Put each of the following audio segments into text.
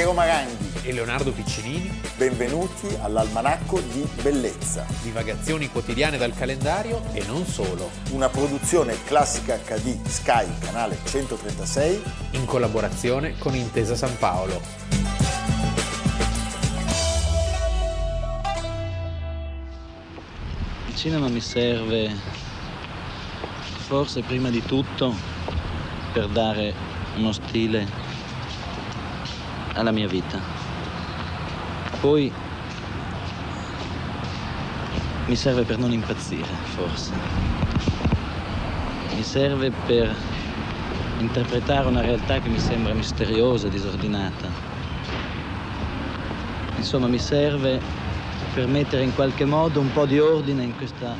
Piero Maranghi e Leonardo Piccinini. Benvenuti all'Almanacco di Bellezza. Divagazioni quotidiane dal calendario e non solo. Una produzione classica HD Sky, canale 136. In collaborazione con Intesa San Paolo. Il cinema mi serve forse prima di tutto per dare uno stile alla mia vita. Poi mi serve per non impazzire, forse. Mi serve per interpretare una realtà che mi sembra misteriosa, disordinata. Insomma, mi serve per mettere in qualche modo un po' di ordine in questa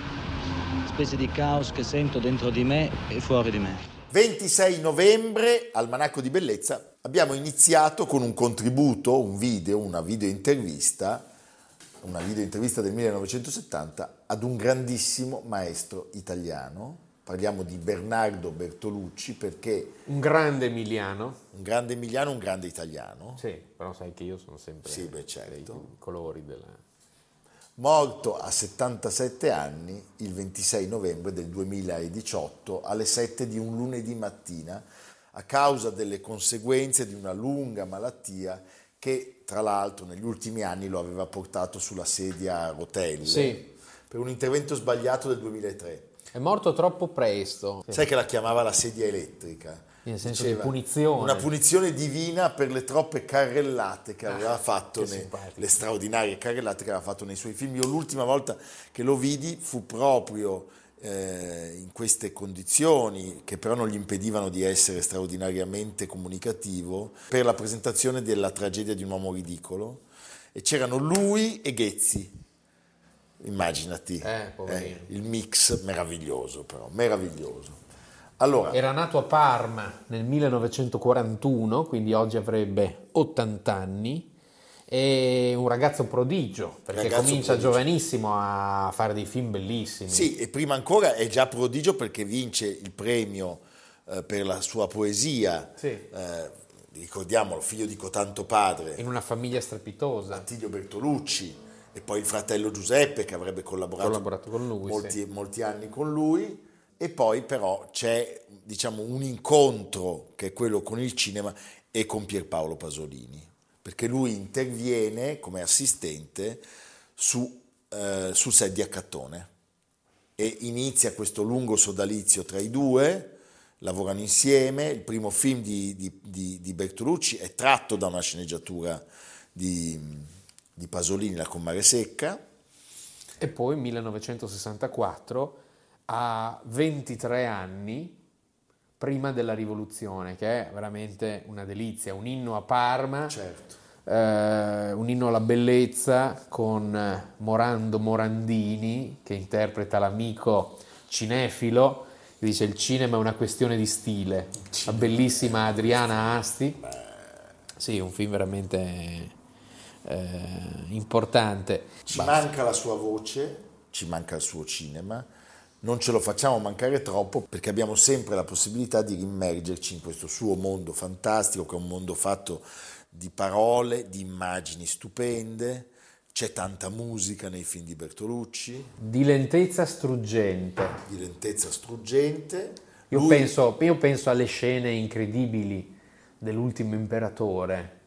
specie di caos che sento dentro di me e fuori di me. 26 novembre, al Manacco di Bellezza, abbiamo iniziato con un contributo, un video, una video intervista, una video intervista del 1970 ad un grandissimo maestro italiano. Parliamo di Bernardo Bertolucci perché... Un grande emiliano. Un grande emiliano, un grande italiano. Sì, però sai che io sono sempre... Sì, beh, certo. I colori della morto a 77 anni il 26 novembre del 2018 alle 7 di un lunedì mattina a causa delle conseguenze di una lunga malattia che tra l'altro negli ultimi anni lo aveva portato sulla sedia a rotelle sì. per un intervento sbagliato del 2003. È morto troppo presto. Sai che la chiamava la sedia elettrica? nel senso Diceva, di punizione. Una punizione divina per le troppe carrellate che aveva ah, fatto, nei, le straordinarie carrellate che aveva fatto nei suoi film. Io l'ultima volta che lo vidi fu proprio eh, in queste condizioni, che però non gli impedivano di essere straordinariamente comunicativo, per la presentazione della tragedia di un uomo ridicolo. E c'erano lui e Ghezzi. Immaginati eh, eh, il mix meraviglioso, però meraviglioso. Allora. Era nato a Parma nel 1941, quindi oggi avrebbe 80 anni. È un ragazzo prodigio, perché ragazzo comincia prodigio. giovanissimo a fare dei film bellissimi. Sì, e prima ancora è già prodigio perché vince il premio eh, per la sua poesia. Sì. Eh, ricordiamolo, figlio di cotanto padre. In una famiglia strepitosa. Attilio Bertolucci e poi il fratello Giuseppe che avrebbe collaborato, collaborato con lui, molti, sì. molti anni con lui e poi però c'è diciamo, un incontro che è quello con il cinema e con Pierpaolo Pasolini, perché lui interviene come assistente su, eh, sul set di Accattone e inizia questo lungo sodalizio tra i due, lavorano insieme, il primo film di, di, di, Bertolucci è tratto da una sceneggiatura di, di Pasolini, La Comare Secca. E poi 1964 a 23 anni prima della rivoluzione, che è veramente una delizia, un inno a Parma, certo. eh, un inno alla bellezza con Morando Morandini che interpreta l'amico cinefilo, che dice il cinema è una questione di stile, la bellissima Adriana Asti, sì, un film veramente eh, importante. Ci Basta. manca la sua voce, ci manca il suo cinema non ce lo facciamo mancare troppo perché abbiamo sempre la possibilità di immergerci in questo suo mondo fantastico, che è un mondo fatto di parole, di immagini stupende, c'è tanta musica nei film di Bertolucci. Di lentezza struggente. Di lentezza struggente. Io, Lui... penso, io penso alle scene incredibili dell'ultimo imperatore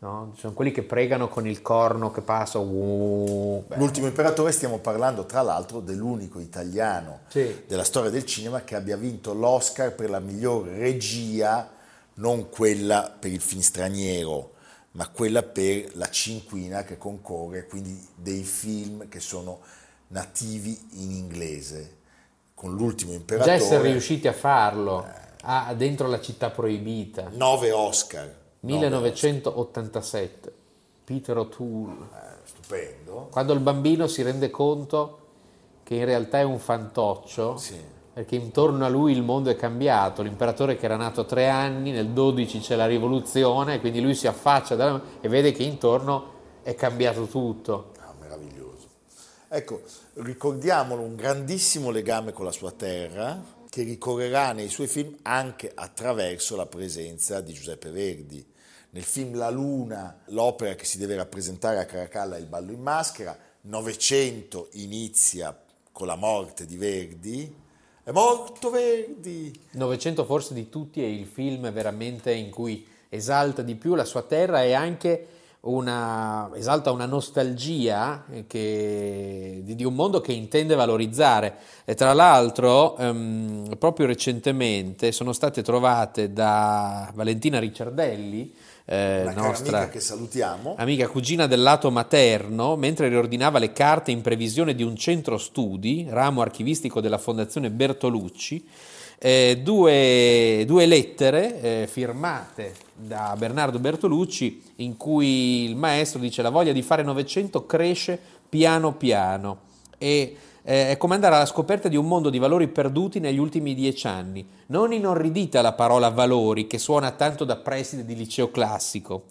No? Sono quelli che pregano con il corno che passa. Uh, L'ultimo imperatore, stiamo parlando tra l'altro dell'unico italiano sì. della storia del cinema che abbia vinto l'Oscar per la miglior regia, non quella per il film straniero, ma quella per la cinquina che concorre, quindi dei film che sono nativi in inglese. Con l'ultimo imperatore. Già essere riusciti a farlo, eh, ah, dentro la città proibita. Nove Oscar 1987, Peter O'Toole. Eh, stupendo. Quando il bambino si rende conto che in realtà è un fantoccio, sì. perché intorno a lui il mondo è cambiato, l'imperatore che era nato tre anni, nel 12 c'è la rivoluzione, quindi lui si affaccia da... e vede che intorno è cambiato tutto. Ah, meraviglioso. Ecco, ricordiamolo, un grandissimo legame con la sua terra, che ricorrerà nei suoi film anche attraverso la presenza di Giuseppe Verdi nel film La Luna, l'opera che si deve rappresentare a Caracalla è il ballo in maschera, 900 inizia con la morte di Verdi, è morto Verdi! 900 forse di tutti è il film veramente in cui esalta di più la sua terra e anche una, esalta una nostalgia che, di, di, un mondo che intende valorizzare. E tra l'altro, ehm, proprio recentemente sono state trovate da Valentina Ricciardelli, eh, nostra amica che salutiamo, amica cugina del lato materno, mentre riordinava le carte in previsione di un centro studi, ramo archivistico della Fondazione Bertolucci, eh, due, due, lettere eh, firmate da Bernardo Bertolucci in cui il maestro dice la voglia di fare Novecento cresce piano piano e eh, è come andare alla scoperta di un mondo di valori perduti negli ultimi dieci anni. Non inorridita la parola valori che suona tanto da preside di liceo classico.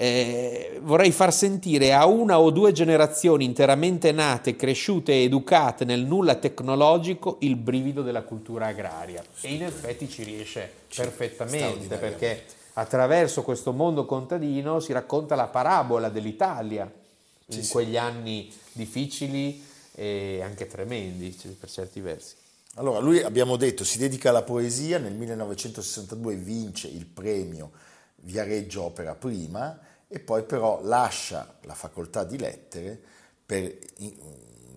Eh, vorrei far sentire a una o due generazioni interamente nate, cresciute e educate nel nulla tecnologico il brivido della cultura agraria. E in effetti ci riesce perfettamente perché attraverso questo mondo contadino si racconta la parabola dell'Italia in sì, quegli sì. anni difficili e anche tremendi per certi versi. Allora, lui abbiamo detto si dedica alla poesia, nel 1962 vince il premio Viareggio Opera Prima e poi però lascia la facoltà di lettere per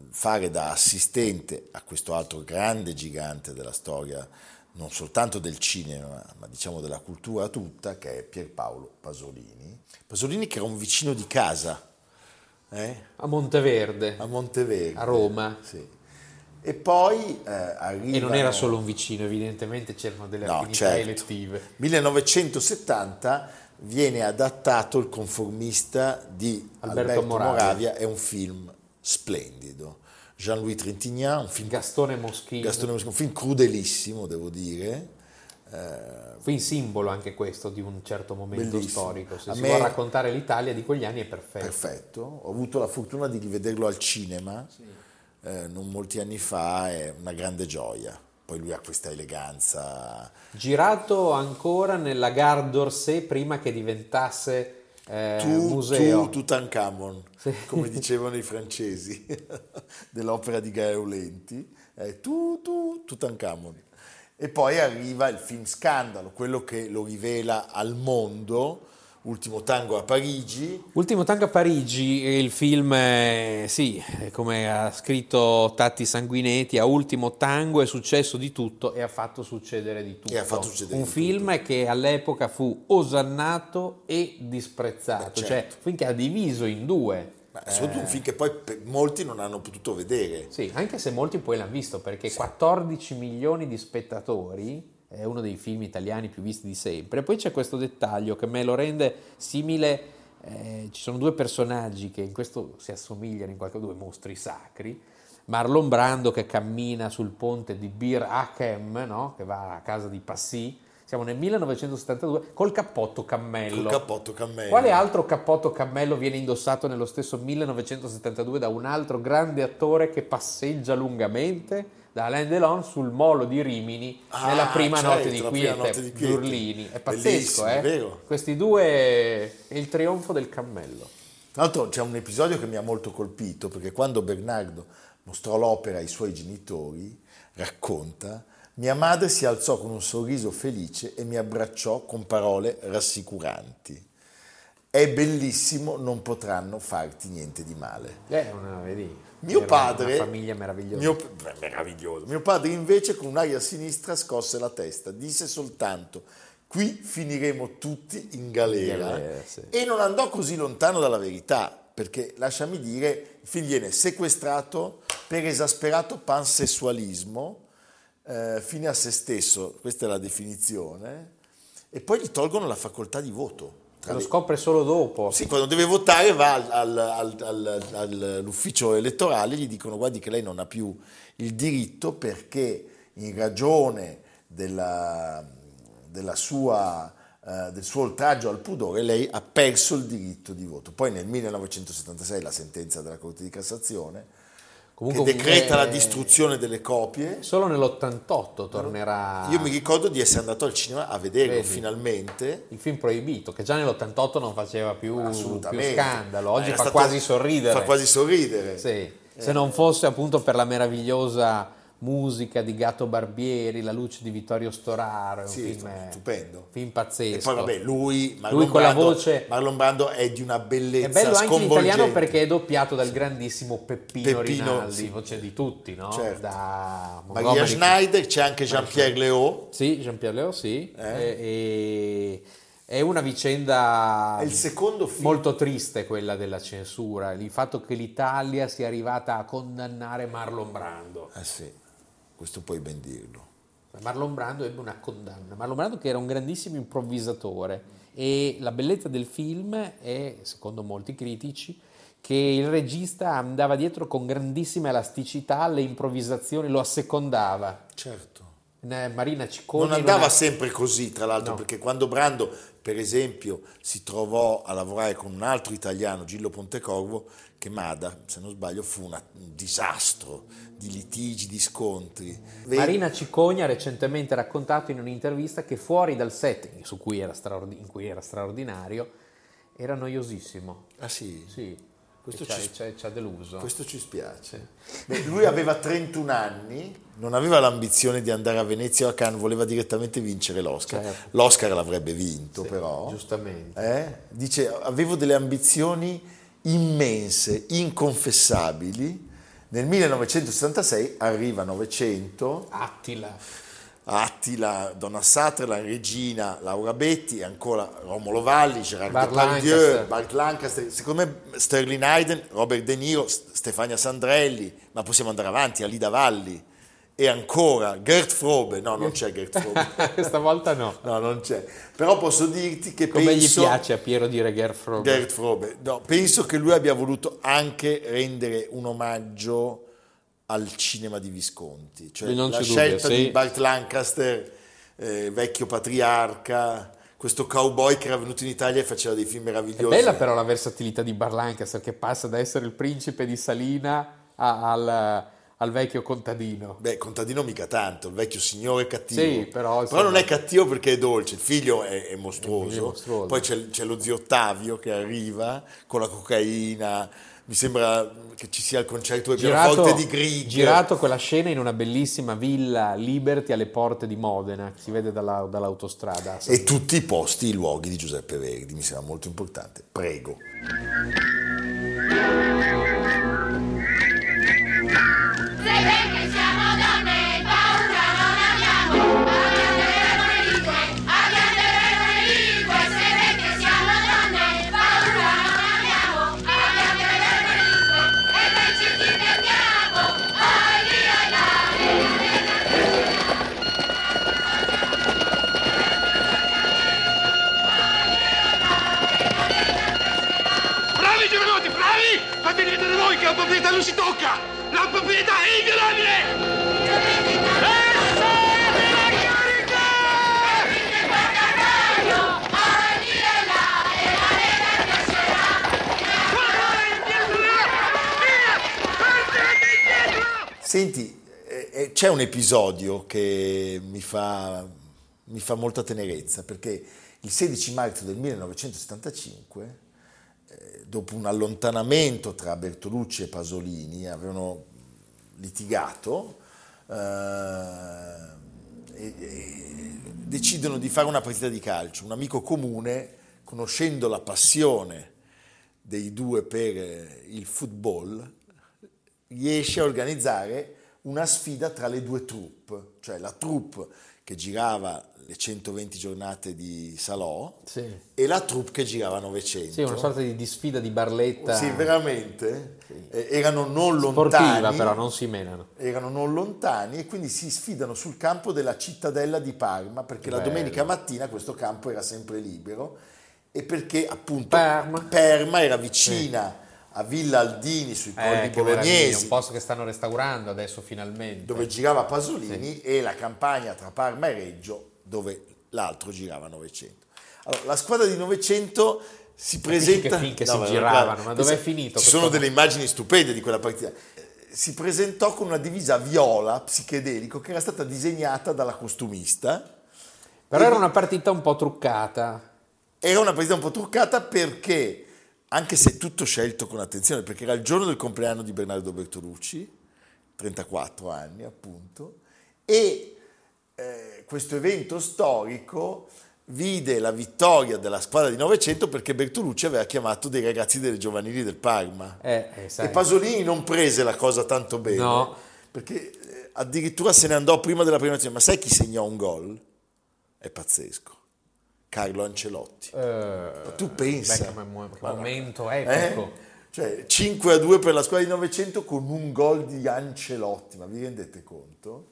fare da assistente a questo altro grande gigante della storia, non soltanto del cinema, ma diciamo della cultura tutta, che è Pierpaolo Pasolini. Pasolini che era un vicino di casa. Eh? A Monteverde. A Monteverde. A Roma. Sì. E poi eh, arriva... E non era solo un vicino, evidentemente c'erano delle no, affinità certo. elettive. 1970 viene adattato Il conformista di Alberto, Alberto Moravia. Moravia, è un film splendido. Jean-Louis Trintignant, un film... Gastone Moschini. Gastone Moschini, un film crudelissimo, devo dire. Eh, in simbolo anche questo di un certo momento bellissimo. storico. Se A si me... vuole raccontare l'Italia di quegli anni è perfetto. Perfetto. Ho avuto la fortuna di rivederlo al cinema sì. Eh, non molti anni fa, è una grande gioia poi lui ha questa eleganza. Girato ancora nella Gare d'Orsay prima che diventasse eh, tu, museo. Tu, Tutankhamon, sì. come dicevano i francesi dell'opera di Gaio Lenti. Eh, tu, tu, Tutankhamon. E poi arriva il film Scandalo, quello che lo rivela al mondo Ultimo tango a Parigi. Ultimo tango a Parigi, il film, è, sì, come ha scritto Tatti Sanguinetti, a Ultimo tango è successo di tutto e ha fatto succedere di tutto. Succedere Un di film tutto. che all'epoca fu osannato e disprezzato, Beh, certo. cioè che ha diviso in due. Ma soprattutto eh, un film che poi molti non hanno potuto vedere. Sì, anche se molti poi l'hanno visto, perché sì. 14 milioni di spettatori è uno dei film italiani più visti di sempre. Poi c'è questo dettaglio che me lo rende simile, eh, ci sono due personaggi che in questo si assomigliano in qualche modo, due mostri sacri, Marlon Brando che cammina sul ponte di Bir Hakem, no? che va a casa di Passy, siamo nel 1972 col cappotto cammello. Col cappotto cammello. Quale altro cappotto cammello viene indossato nello stesso 1972 da un altro grande attore che passeggia lungamente? Da Alain Delon sul molo di Rimini ah, nella prima certo, notte di quiete, Giurlini. È pazzesco, eh? Questi due è il trionfo del cammello. Tra l'altro c'è un episodio che mi ha molto colpito perché quando Bernardo mostrò l'opera ai suoi genitori, racconta, mia madre si alzò con un sorriso felice e mi abbracciò con parole rassicuranti. È bellissimo, non potranno farti niente di male. Eh, una, vedi, mio padre, una famiglia meravigliosa. Mio, meraviglioso. Mio padre invece con un'aria sinistra scosse la testa, disse soltanto qui finiremo tutti in galera, in galera sì. e non andò così lontano dalla verità perché lasciami dire il figlio viene sequestrato per esasperato pansessualismo eh, fine a se stesso, questa è la definizione, e poi gli tolgono la facoltà di voto. Lo scopre solo dopo. Sì, quando deve votare va al, al, al, all'ufficio elettorale e gli dicono guardi che lei non ha più il diritto perché in ragione della, della sua, eh, del suo oltraggio al pudore lei ha perso il diritto di voto. Poi nel 1976 la sentenza della Corte di Cassazione Comunque che decreta la distruzione delle copie. Solo nell'88 tornerà Io mi ricordo di essere andato al cinema a vederlo Vedi. finalmente. il film proibito, che già nell'88 non faceva più, più scandalo, oggi Era fa stato- quasi sorridere. Fa quasi sorridere. Sì. Se non fosse appunto per la meravigliosa musica di Gatto Barbieri, La luce di Vittorio Storaro, è un Sì, film, stupendo. film E pazzesco. poi vabbè, lui, Marlon, Lui con la Brando, voce- Marlon Brando è di una bellezza È bello anche in italiano perché è doppiato dal grandissimo Peppino, Peppino, Rinaldi, sì. voce di tutti, no? Certo. Da Maria Montgomery- Schneider, c'è anche Jean-Pierre Léaud. Sì, Jean-Pierre Leo, sì. Eh? E- e- è una vicenda È il film. molto triste quella della censura, il fatto che l'Italia sia arrivata a condannare Marlon Brando. Eh sì, questo puoi ben dirlo. Marlon Brando ebbe una condanna. Marlon Brando che era un grandissimo improvvisatore e la bellezza del film è, secondo molti critici, che il regista andava dietro con grandissima elasticità alle improvvisazioni, lo assecondava. Certo. Marina Ciccone Non andava ha- sempre così, tra l'altro, No. perché quando Brando, per esempio, si trovò a lavorare con un altro italiano, Gillo Pontecorvo, che Mada, se non sbaglio, fu una- un disastro di litigi, di scontri. Marina Ciccogna ha recentemente raccontato in un'intervista che fuori dal setting, su cui era straordi- in cui era straordinario, era noiosissimo. Ah sì? Sì, Questo ha, ha- ci ha deluso. Questo ci spiace. Beh, lui aveva 31 anni, non aveva l'ambizione di andare a Venezia o a Cannes, voleva direttamente vincere l'Oscar. Certo. L'Oscar l'avrebbe vinto, Sì, però. Giustamente. Eh? Dice, avevo delle ambizioni immense, inconfessabili. Nel 1966 arriva 900, Attila. Attila, Donna Sutherland, Regina, Laura Betti, ancora Romolo Valli, Gerard Bart Depardieu, Lancaster. Bart Lancaster, secondo me Sterling Hayden, Robert De Niro, Stefania Sandrelli, ma possiamo andare avanti, Alida Valli e ancora Gert Frobe, no non c'è Gert Frobe, Questa volta no. no non c'è, però posso dirti che Come penso... gli piace a Piero dire Gerfrog. Gert Frobe. No, penso che lui abbia voluto anche rendere un omaggio al cinema di Visconti, cioè la dubbio, scelta sì. di Bart Lancaster, eh, vecchio patriarca, questo cowboy che era venuto in Italia e faceva dei film È meravigliosi. bella però la versatilità di Bar Lancaster che passa da essere il principe di Salina al, al vecchio contadino. Beh, contadino mica tanto, il vecchio signore cattivo. Sì, però, Però non è cattivo perché è dolce, il figlio è, è mostruoso. È mostruoso. Poi c'è, c'è lo zio Ottavio che arriva con la cocaina. Mi sembra che ci sia il concerto Girato, pianoforte di Grieg. girato quella scena in una bellissima villa Liberty alle porte di Modena, che si vede dalla- dall'autostrada. E tutti i posti, i luoghi di Giuseppe Verdi, mi sembra molto importante. Prego. C'è un episodio che mi fa, mi fa molta tenerezza, perché il 16 marzo del 1975, eh, dopo un allontanamento tra Bertolucci e Pasolini, avevano litigato, eh, e- e decidono di fare una partita di calcio. Un amico comune, conoscendo la passione dei due per il football, riesce a organizzare una sfida tra le due troupe, cioè la troupe che girava le 120 giornate di Salò Sì. e la troupe che girava 900. Sì, una sorta di, di sfida di barletta Sì, veramente. Eh, erano non sportiva, lontani. però non si menano. Erano non lontani e quindi si sfidano sul campo della cittadella di Parma perché la Bello. domenica mattina questo campo era sempre libero e perché appunto Parma. Parma era vicina a Villa Aldini sui colli Eh, bolognesi un posto che stanno restaurando adesso finalmente. dove girava Pasolini e la campagna tra Parma e Reggio dove l'altro girava 900. Allora, la squadra di 900 si presenta... che finché si ma giravano, ma dov'è questa- finito Ci sono delle immagini stupende di quella partita. si presentò con una divisa viola psichedelico che era stata disegnata dalla costumista. Però era una partita un po' truccata. Era una partita un po' truccata perché, anche se tutto scelto con attenzione, perché era il giorno del compleanno di Bernardo Bertolucci, 34 anni appunto, e eh, questo evento storico vide la vittoria della squadra di Novecento perché Bertolucci aveva chiamato dei ragazzi delle giovanili del Parma. Eh, eh. E Pasolini non prese la cosa tanto bene, No. perché eh, addirittura se ne andò prima della prima azione. Ma sai chi segnò un gol? È pazzesco. Carlo Ancelotti. Eh, tu pensa. beh, che mo- che Ma- momento eh? epico. Cioè 5 a 2 per la squadra di Novecento con un gol di Ancelotti, ma vi rendete conto?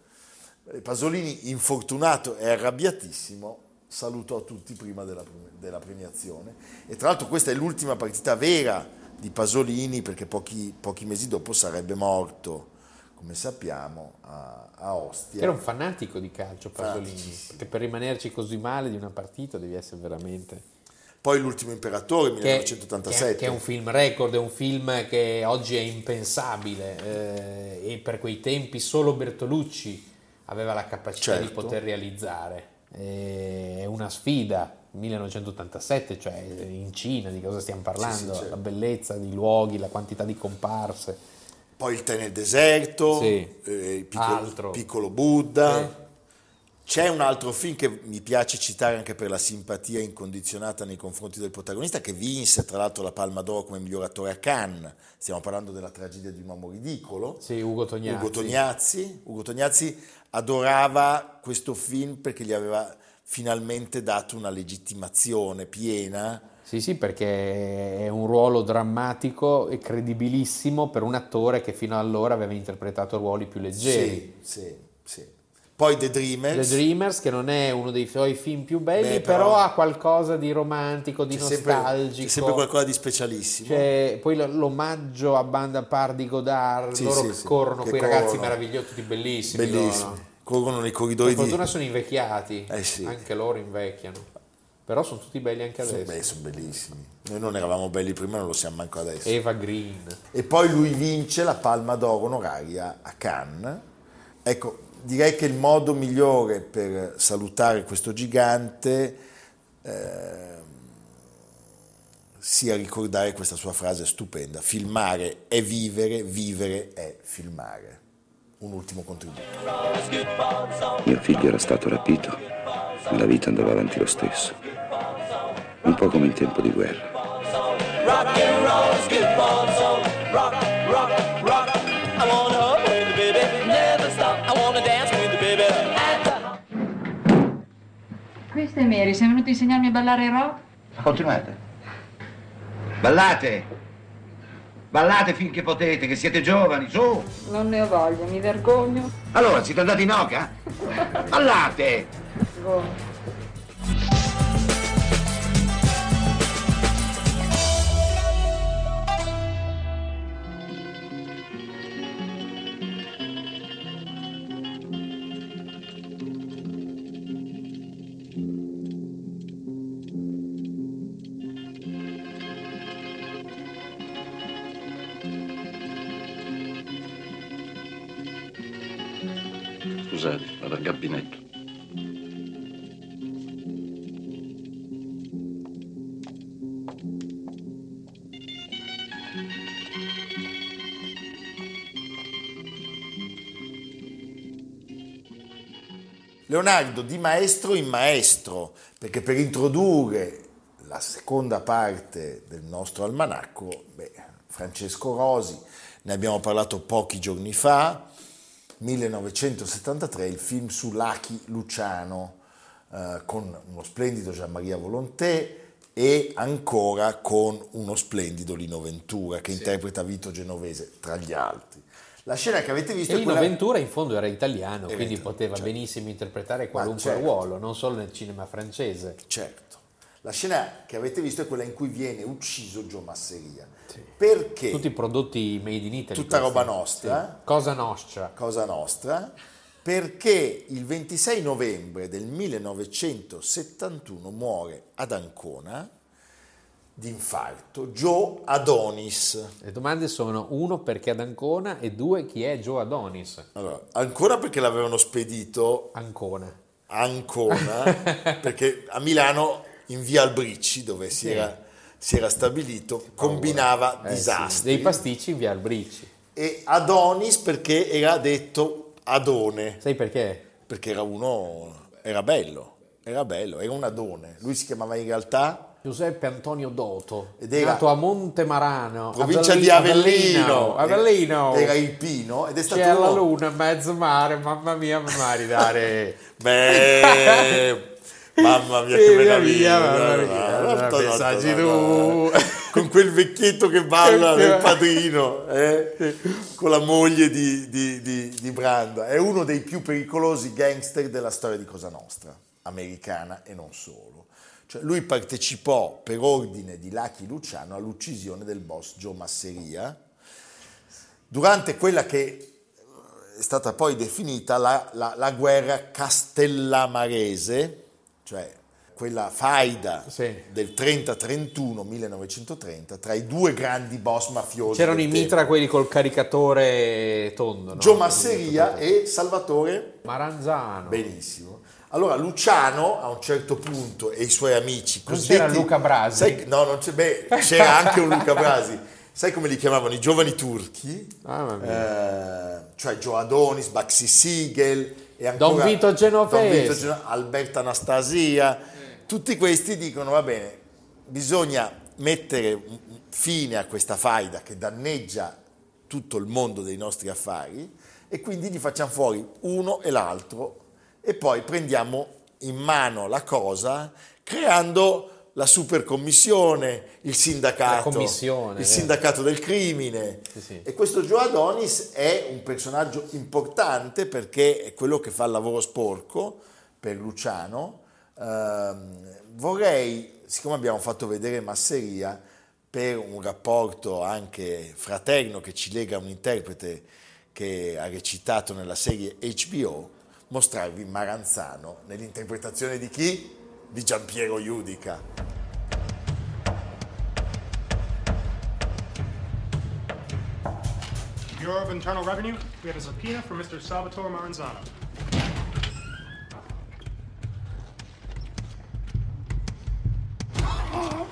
Eh, Pasolini, infortunato e arrabbiatissimo, salutò tutti prima della, della premiazione. E tra l'altro questa è l'ultima partita vera di Pasolini perché pochi, pochi mesi dopo sarebbe morto, come sappiamo, a, a Ostia. Era un fanatico di calcio Pasolini, perché per rimanerci così male di una partita devi essere veramente... Poi l'ultimo imperatore, Che, 1987. che- che è un film record, è un film che oggi è impensabile eh, e per quei tempi solo Bertolucci aveva la capacità di Certo. poter realizzare. Eh, È una sfida, 1987, cioè in Cina di cosa stiamo parlando, certo. la bellezza di luoghi, la quantità di comparse. Poi il tè nel deserto, Sì. eh, il piccolo, piccolo Buddha. Sì. C'è un altro film che mi piace citare anche per la simpatia incondizionata nei confronti del protagonista, che vinse tra l'altro la Palma d'Oro come miglior attore a Cannes. Stiamo parlando della tragedia di un uomo ridicolo. Sì, Ugo Tognazzi. Ugo Tognazzi. Ugo Tognazzi adorava questo film perché gli aveva finalmente dato una legittimazione piena. Sì, sì, perché è un ruolo drammatico e credibilissimo per un attore che fino allora aveva interpretato ruoli più leggeri. Sì, sì, sì. Poi The Dreamers. The Dreamers, che non è uno dei suoi film più belli, Beh, però, però ha qualcosa di romantico, di c'è sempre, nostalgico. c'è sempre qualcosa di specialissimo. C'è poi l'omaggio a Banda Par di Godard, Sì, loro sì, sì, corrono, quei ragazzi corrono. meravigliosi, tutti bellissimi. Bellissimi. loro. Corrono nei Per corridoi di... fortuna sono invecchiati, Eh sì. anche loro invecchiano. Però sono tutti belli anche Sono, adesso. beh, sono bellissimi. Noi non eravamo belli prima, non lo siamo manco adesso. Eva Green. E poi lui vince la Palma d'Oro onoraria a Cannes. Ecco, direi che il modo migliore per salutare questo gigante ehm, sia ricordare questa sua frase stupenda. Filmare è vivere, vivere è filmare. Un ultimo contributo. Mio figlio era stato rapito, la vita andava avanti lo stesso. Un po' come in tempo di guerra. Rock and roll, skip song. Rock, rock, rock. I wanna hug with the baby, never stop. I wanna dance with the baby. And Questa è Mary, sei venuto a insegnarmi a ballare rock? Continuate. Ballate. Ballate finché potete, che siete giovani, su. Non ne ho voglia, mi vergogno. Allora, siete andati in oca? Ballate. Vergogno. Scusate, vado al gabinetto. Leonardo di maestro in maestro, perché per introdurre la seconda parte del nostro almanacco, beh, Francesco Rosi, ne abbiamo parlato pochi giorni fa, 1973, il film su Lucky Luciano, eh, con uno splendido Gian Maria Volonté e ancora con uno splendido Lino Ventura che interpreta Vito Genovese, tra gli altri. La scena che avete visto E è quella... Ventura in fondo era italiano, Era quindi italiano, poteva certo. benissimo interpretare qualunque certo. ruolo, non solo nel cinema francese. Certo. La scena che avete visto è quella in cui viene ucciso Gio Masseria. Perché? Tutti i prodotti made in Italy. Tutta roba nostra. Sì. Cosa nostra. Cosa nostra? Perché il 26 novembre del 1971 muore ad Ancona di infarto, Joe Adonis. Le domande sono uno perché ad Ancona e due chi è Joe Adonis. Allora, ancora perché l'avevano spedito Ancona. Ancona, perché a Milano in via Albricci, dove si, Sì. era, si era stabilito, combinava Eh sì, disastri. Dei pasticci in via Albricci. e Adonis perché era detto Adone, Sai perché? perché era uno, era bello, era bello, era un Adone. Lui si chiamava in realtà Giuseppe Antonio Doto, Ed era- nato a Montemarano, provincia Avelli- di Avellino, Avellino. era il Pino ed è stato C'è la uno- luna, mezzo mare, mamma mia, mi maridare. Beh, mamma mia che meraviglia, mamma mia, Guarda, pensaggi tu. con quel vecchietto che balla nel padrino, eh? con la moglie di, di- di- di Branda. È uno dei più pericolosi gangster della storia di Cosa Nostra, americana e non solo. Cioè, lui partecipò per ordine di Lucky Luciano all'uccisione del boss Joe Masseria durante quella che è stata poi definita la, la- la guerra castellamarese, cioè quella faida Sì. del 30-31, 1930, tra i due grandi boss mafiosi. C'erano i mitra quelli col caricatore tondo. no? Joe Masseria e Salvatore Maranzano. Benissimo. Allora Luciano a un certo punto e i suoi amici cosiddetti- c'era Luca Brasi? sai- no, non c'è, beh, c'era anche un Luca Brasi. Sai come li chiamavano i giovani turchi? Mia. Eh, cioè Joe Adonis, Baxi Siegel e ancora Don Vito Genovese. Don Vito Geno- Alberta Anastasia. Tutti questi dicono va bene, bisogna mettere fine a questa faida che danneggia tutto il mondo dei nostri affari e quindi li facciamo fuori uno e l'altro e poi prendiamo in mano la cosa creando la super commissione, il sindacato, il sindacato del crimine. Sì, sì. E questo Joe Adonis è un personaggio importante perché è quello che fa il lavoro sporco per Luciano. Ehm, vorrei, siccome abbiamo fatto vedere Masseria, per un rapporto anche fraterno che ci lega a un interprete che ha recitato nella serie HBO, mostrarvi Maranzano nell'interpretazione di chi? Di Giampiero Iudica. Bureau of Internal Revenue, we have a subpoena for Mr. Salvatore Maranzano. Allora,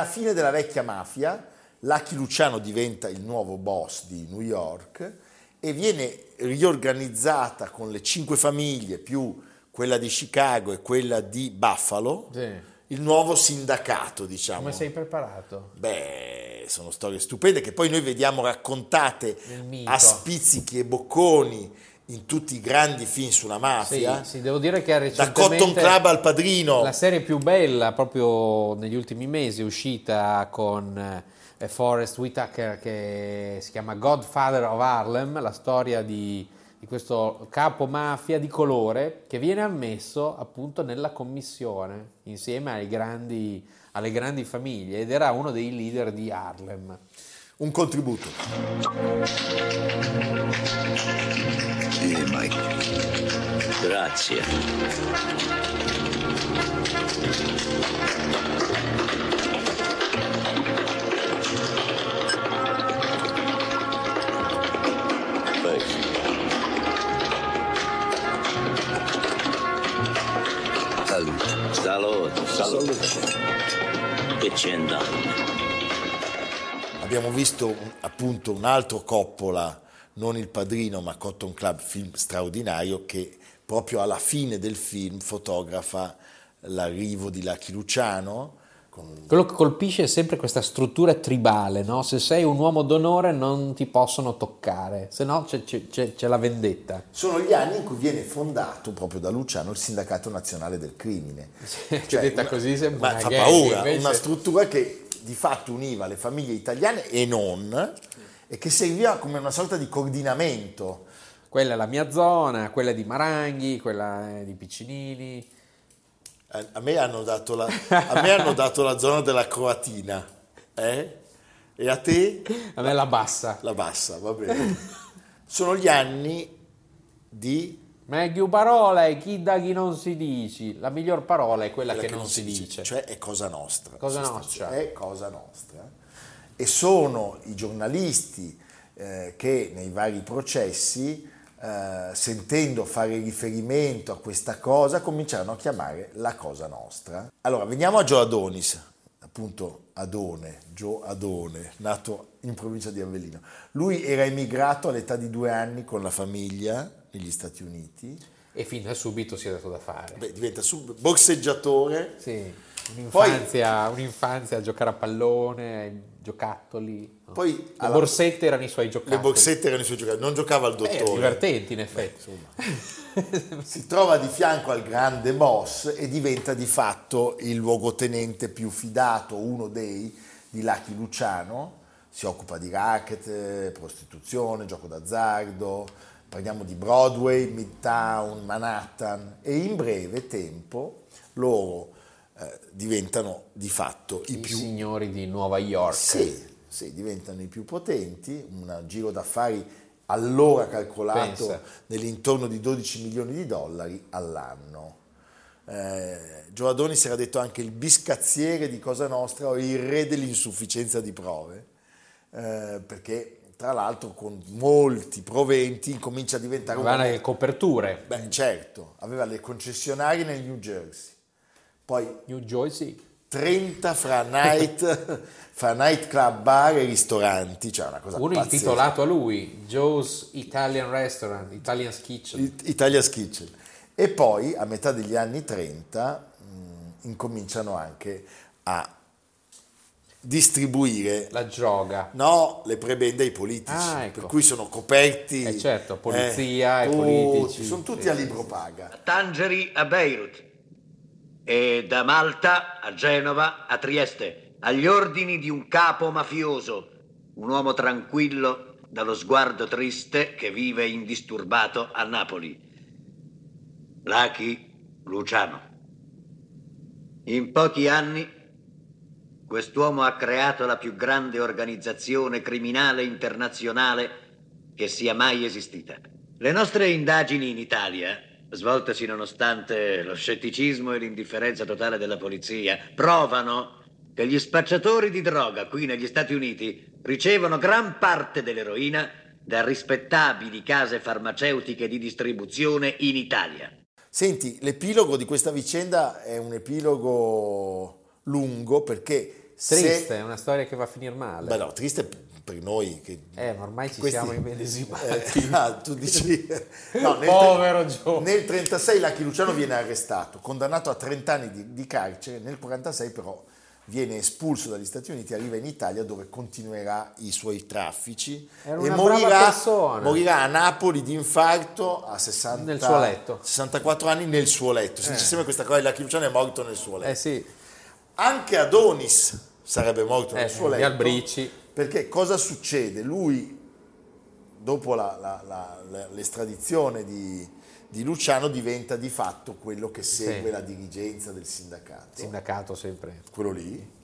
è la, è la fine della vecchia mafia, Lucky Luciano diventa il nuovo boss di New York e viene riorganizzata con le cinque famiglie più quella di Chicago e quella di Buffalo, Sì. il nuovo sindacato, diciamo. Come sei preparato? Beh, sono storie stupende che poi noi vediamo raccontate a spizzichi e bocconi in tutti i grandi film sulla Sì, mafia, sì, devo dire che da recentemente Cotton Club al Padrino. la serie più bella proprio negli ultimi mesi è uscita con eh, Forrest Whitaker che si chiama Godfather of Harlem, la storia di, di questo capo mafia di colore che viene ammesso appunto nella commissione insieme ai grandi, alle grandi famiglie ed era uno dei leader di Harlem. Un contributo. Sì, Mike. Grazie. Thanks. Salute. Salute, salute. Andando? Abbiamo visto un- appunto un altro Coppola, non il padrino, ma Cotton Club, film straordinario che proprio alla fine del film fotografa l'arrivo di Lucky Luciano. Quello che colpisce è sempre questa struttura tribale, no? Se sei un uomo d'onore non ti possono toccare, se no c'è, c'è- c'è- la vendetta. Sono gli anni in cui viene fondato proprio da Luciano il Sindacato Nazionale del Crimine. Cioè, detta una- così sembra ma una fa gag, paura, invece- una struttura che di fatto univa le famiglie italiane e non e che serviva come una sorta di coordinamento. Quella è la mia zona, quella di Maranghi, quella è di Piccinini. A a me hanno dato la, a me hanno dato la zona della Croatina, eh? E a te? A me la bassa. La bassa, va bene. Sono gli anni di Meglio parola è chi da chi non si dici. La miglior parola è quella, quella che, non si dice. cioè è cosa nostra. Cosa sostanzialmente, È cosa nostra. E sono i giornalisti eh, che nei vari processi, eh, sentendo fare riferimento a questa cosa, cominciarono a chiamare la cosa nostra. Allora, veniamo a Joe Adonis, appunto Adone, Joe Adone, nato in provincia di Avellino. Lui era emigrato all'età di due anni con la famiglia negli Stati Uniti. E fin da subito si è dato da fare. Beh, diventa sub- boxeggiatore. Sì, un'infanzia, un'infanzia a giocare a pallone, giocattoli. Poi le alla- borsette erano i suoi giocattoli. Le boxette erano i suoi giocatori, non giocava al Eh, dottore. divertenti in effetti. si trova di fianco al grande boss e diventa di fatto il luogotenente più fidato, uno dei di Lucky Luciano, si occupa di racket, prostituzione, gioco d'azzardo, parliamo di Broadway, Midtown, Manhattan e in breve tempo loro eh, diventano di fatto i I più signori di Nuova York. sì, sì, diventano i più potenti, un giro d'affari allora calcolato Pensa. nell'intorno di 12 milioni di dollari all'anno. Eh, Joe Adonis era detto anche il biscazziere di Cosa Nostra o il re dell'insufficienza di prove, eh, perché tra l'altro con molti proventi incomincia a diventare un Aveva le coperture. Beh, certo, aveva le concessionarie nel New Jersey, poi New Jersey. 30 fra night, fra night club, bar e ristoranti, cioè una cosa Uno pazzesca. intitolato a lui, Joe's Italian Restaurant, Italian's Kitchen. It- Italia's Kitchen. E poi a metà degli anni 30 mh, incominciano anche a distribuire La droga. no, le prebende ai politici, Ah, ecco. per cui sono coperti Eh, certo, polizia eh, e tutti, politici. sono tutti a libro paga. Tangeri a Beirut e da Malta a Genova a Trieste, agli ordini di un capo mafioso, un uomo tranquillo dallo sguardo triste che vive indisturbato a Napoli. Lucky Luciano. In pochi anni quest'uomo ha creato la più grande organizzazione criminale internazionale che sia mai esistita. Le nostre indagini in Italia, svoltesi nonostante lo scetticismo e l'indifferenza totale della polizia, provano che gli spacciatori di droga qui negli Stati Uniti ricevono gran parte dell'eroina da rispettabili case farmaceutiche di distribuzione in Italia. Senti, l'epilogo di questa vicenda è un epilogo lungo perché Triste, se- è una storia che va a finire male. Beh, no, triste per noi che Eh, ma ormai ci Questi- siamo immedesimati. Eh, ah, tu dici... No, nel, Povero Gio. Nel 36 Lucky Luciano viene arrestato, condannato a 30 anni di, di carcere, nel 46 però viene espulso dagli Stati Uniti, arriva in Italia dove continuerà i suoi traffici e morirà, morirà a Napoli di infarto a 60 Nel suo letto. 64 anni nel suo letto. Si Eh. dice sempre questa cosa, Lucky Luciano è morto nel suo letto. Eh sì, Anche Adonis sarebbe morto eh, nel suo letto. albrici. Perché cosa succede? Lui, dopo la- la- la- l'estradizione di, di Luciano, diventa di fatto quello che segue Sì. la dirigenza del sindacato. Sindacato sempre. Quello lì.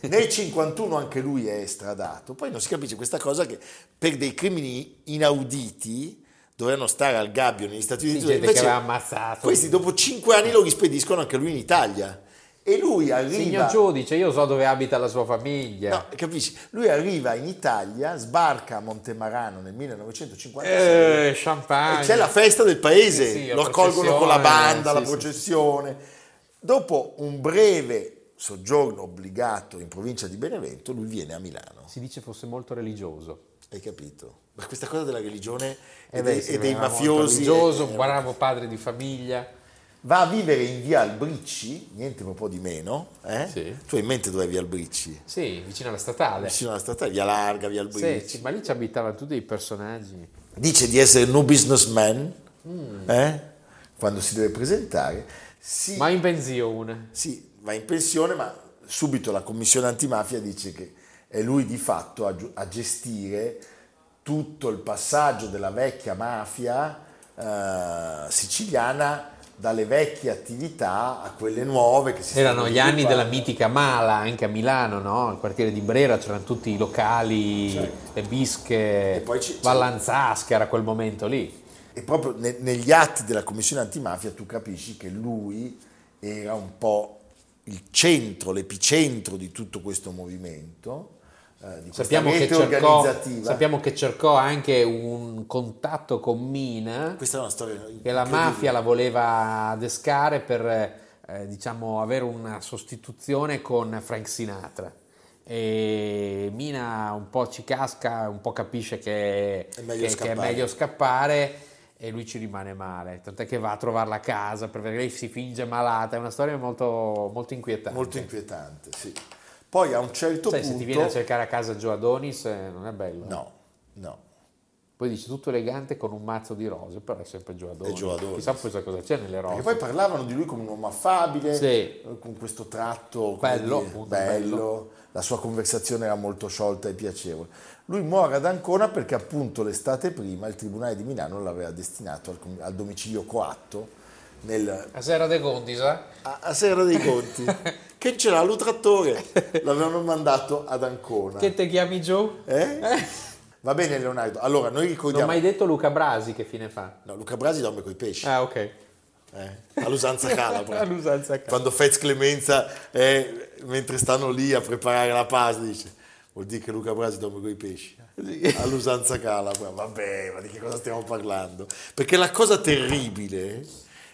Nel 51 anche lui è estradato. Poi non si capisce questa cosa che per dei crimini inauditi dovevano stare al gabbio negli Stati Sì, Uniti. che invece aveva ammazzato. Questi dopo 5 anni lo rispediscono anche lui in Italia. E lui arriva... Signor giudice, io so dove abita la sua famiglia. No, capisci? Lui arriva in Italia, sbarca a Montemarano nel 1956 Eh, champagne. e c'è la festa del paese, Sì, sì, lo accolgono con la banda, sì, la sì, processione. Dopo un breve soggiorno obbligato in provincia di Benevento, lui viene a Milano. Si dice fosse molto religioso. Hai capito? Ma questa cosa della religione Eh e, dei, sì, e dei mafiosi... religioso, eh, un bravo padre di famiglia. Va a vivere in via Albricci, niente un po' di meno. Eh? Sì. Tu hai in mente dove è via Albricci? Sì, vicino alla statale. Vicino alla strada, via Larga, via Albricci. Sì, sì, ma lì ci abitavano tutti i personaggi. dice di essere no businessman Mm. eh, quando si deve presentare, si, Ma in pensione. si va in pensione, ma subito la commissione antimafia dice che è lui di fatto a, a gestire tutto il passaggio della vecchia mafia eh, siciliana dalle vecchie attività a quelle nuove che si Erano gli anni della mitica Mala, anche a Milano, no? Al quartiere di Brera c'erano tutti i locali, le bische, Vallanzasca era quel momento lì. E proprio ne- negli atti della commissione antimafia tu capisci che lui era un po' il centro, l'epicentro di tutto questo movimento, di questa Sappiamo che, cercò, organizzativa. sappiamo che cercò anche un contatto con Mina, Questa è una storia che la mafia la voleva adescare per eh, diciamo, avere una sostituzione con Frank Sinatra. E Mina un po' ci casca, un po' capisce che È meglio che- che è scappare. meglio scappare e lui ci rimane male, tant'è che va a trovarla a casa perché lei si finge malata, è una storia molto, molto inquietante. Molto inquietante, sì. Poi a un certo Sai, punto... se ti viene a cercare a casa Joe Adonis eh, non è bello. No, no. Poi dici tutto elegante con un mazzo di rose, però è sempre Joe Adonis. Joe Adonis. Chissà poi cosa c'è nelle rose. Perché poi parlavano di lui come un uomo affabile, Sì. eh, con questo tratto Bello, dire, appunto, bello. bello. la sua conversazione era molto sciolta e piacevole. Lui muore ad Ancona perché appunto l'estate prima il Tribunale di Milano l'aveva destinato al, al domicilio coatto nel, A Serra de Gondisa? a, a Serra dei Conti, che c'era lo trattore, l'avevano mandato ad Ancona. Che te chiami Joe? Eh? Va bene Leonardo, allora noi Non ho ricordiamo... mai detto Luca Brasi che fine fa. No, Luca Brasi dorme coi pesci. Ah, ok. Eh, all'usanza calabra. All'usanza calabra. Quando Fez Clemenza, eh, mentre stanno lì a preparare la pasta, dice vuol dire che Luca Brasi dorme con i pesci. All'usanza calabra. Vabbè, ma di che cosa stiamo parlando? Perché la cosa terribile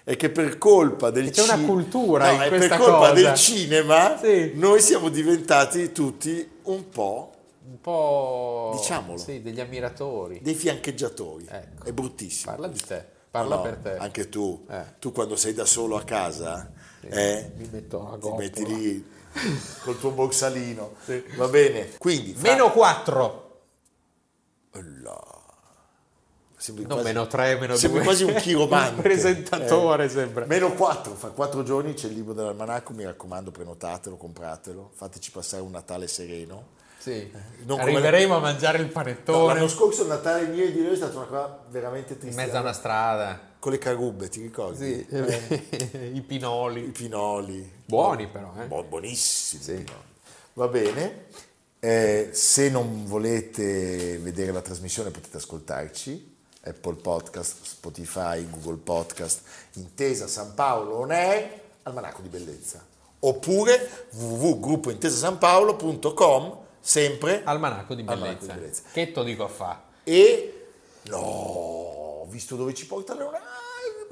è che per colpa del C'è una cultura No, in questa per colpa cosa. del cinema Sì. noi siamo diventati tutti un po' Un po'... Diciamolo. Sì, degli ammiratori. dei fiancheggiatori. Ecco. È bruttissimo. Parla di te. Parla No, per te. Anche tu. Eh. Tu quando sei da solo a casa, eh, Mi metto a ti goppola. metti lì col tuo borsalino. Va bene. Quindi fra- Meno 4. Sembri No, quasi- meno 3, meno 2. sembri quasi un chiromante. Un presentatore Eh, sembra. Meno 4, fra 4 giorni c'è il libro dell'almanacco, mi raccomando prenotatelo, compratelo, fateci passare un Natale sereno. Sì. Non come- Arriveremo a mangiare il No, panettone l'anno scorso il Natale mio e di lui è stata una cosa veramente in triste. mezzo a una strada. Con le carubbe, ti ricordi? Sì. Eh, I pinoli. I pinoli. Buoni però, eh. Bu- buonissimi. pinoli. Va bene. Eh, se non volete vedere la trasmissione potete ascoltarci. Apple Podcast, Spotify, Google Podcast, Intesa San Paolo On Air, Almanacco di Bellezza. Oppure www.gruppointesasanpaolo.com, sempre Almanacco di Almanacco bellezza. di bellezza. Che to dico a fa? E no, ho visto dove ci porta Leonardo.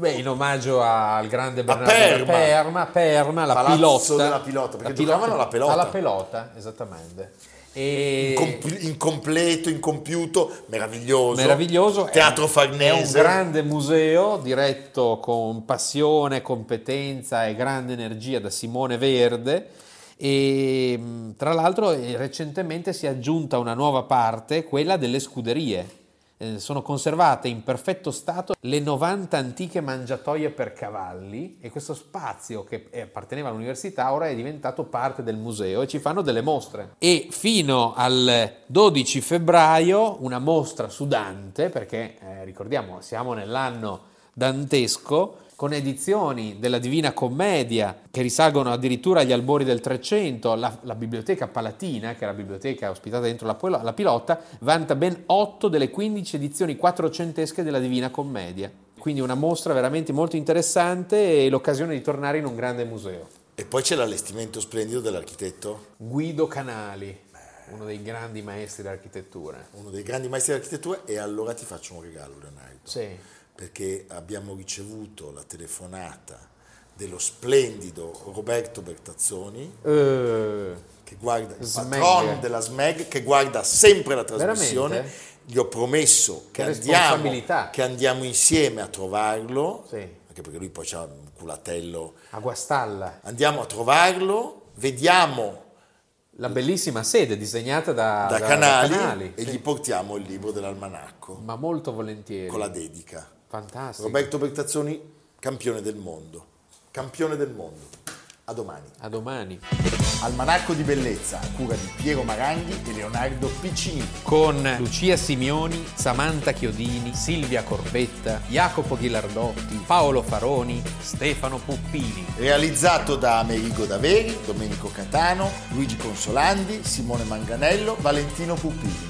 Beh, in omaggio al grande Bernardo Perma. Perma, Perma, la Palazzo pilota. della pilota, perché La pilota- giocavano alla pelota. Alla pelota, esattamente. E... Incom- incompleto, incompiuto, meraviglioso. Meraviglioso. è- Teatro È un Farnese. grande museo diretto con passione, competenza e grande energia da Simone Verde. E tra l'altro eh, recentemente si è aggiunta una nuova parte, quella delle scuderie. Eh, sono conservate in perfetto stato le 90 antiche mangiatoie per cavalli e questo spazio che apparteneva all'università ora è diventato parte del museo e ci fanno delle mostre. E fino al 12 febbraio una mostra su Dante, perché eh, ricordiamo siamo nell'anno dantesco, con edizioni della Divina Commedia che risalgono addirittura agli albori del Trecento, la, la Biblioteca Palatina, che è la biblioteca ospitata dentro la, la pilota, vanta ben 8 delle 15 edizioni quattrocentesche della Divina Commedia. Quindi una mostra veramente molto interessante e l'occasione di tornare in un grande museo. E poi c'è l'allestimento splendido dell'architetto, Guido Canali, uno dei grandi maestri dell'architettura. uno dei grandi maestri dell'architettura, e allora ti faccio un regalo, Leonardo. Sì. Perché abbiamo ricevuto la telefonata dello splendido Roberto Bertazzoni, Eh, che guarda il Smeg. patron della SMEG, che guarda sempre la trasmissione. Veramente? Gli ho promesso che Che andiamo, che andiamo insieme a trovarlo, Sì. anche perché lui poi ha un culatello. a Guastalla, Andiamo a trovarlo, vediamo la bellissima sede disegnata da, da, da- canali, Canali, e sì. gli portiamo il libro dell'almanacco ma molto volentieri. con la dedica. Fantastico. Roberto Bertazzoni, campione del mondo. Campione del mondo. A domani. A domani. Almanacco di bellezza a cura di Piero Maranghi e Leonardo Piccini. Con Lucia Simioni, Samantha Chiodini, Silvia Corbetta, Jacopo Ghilardotti, Paolo Faroni, Stefano Puppini. Realizzato da Amerigo Daveri, Domenico Catano, Luigi Consolandi, Simone Manganello, Valentino Puppini.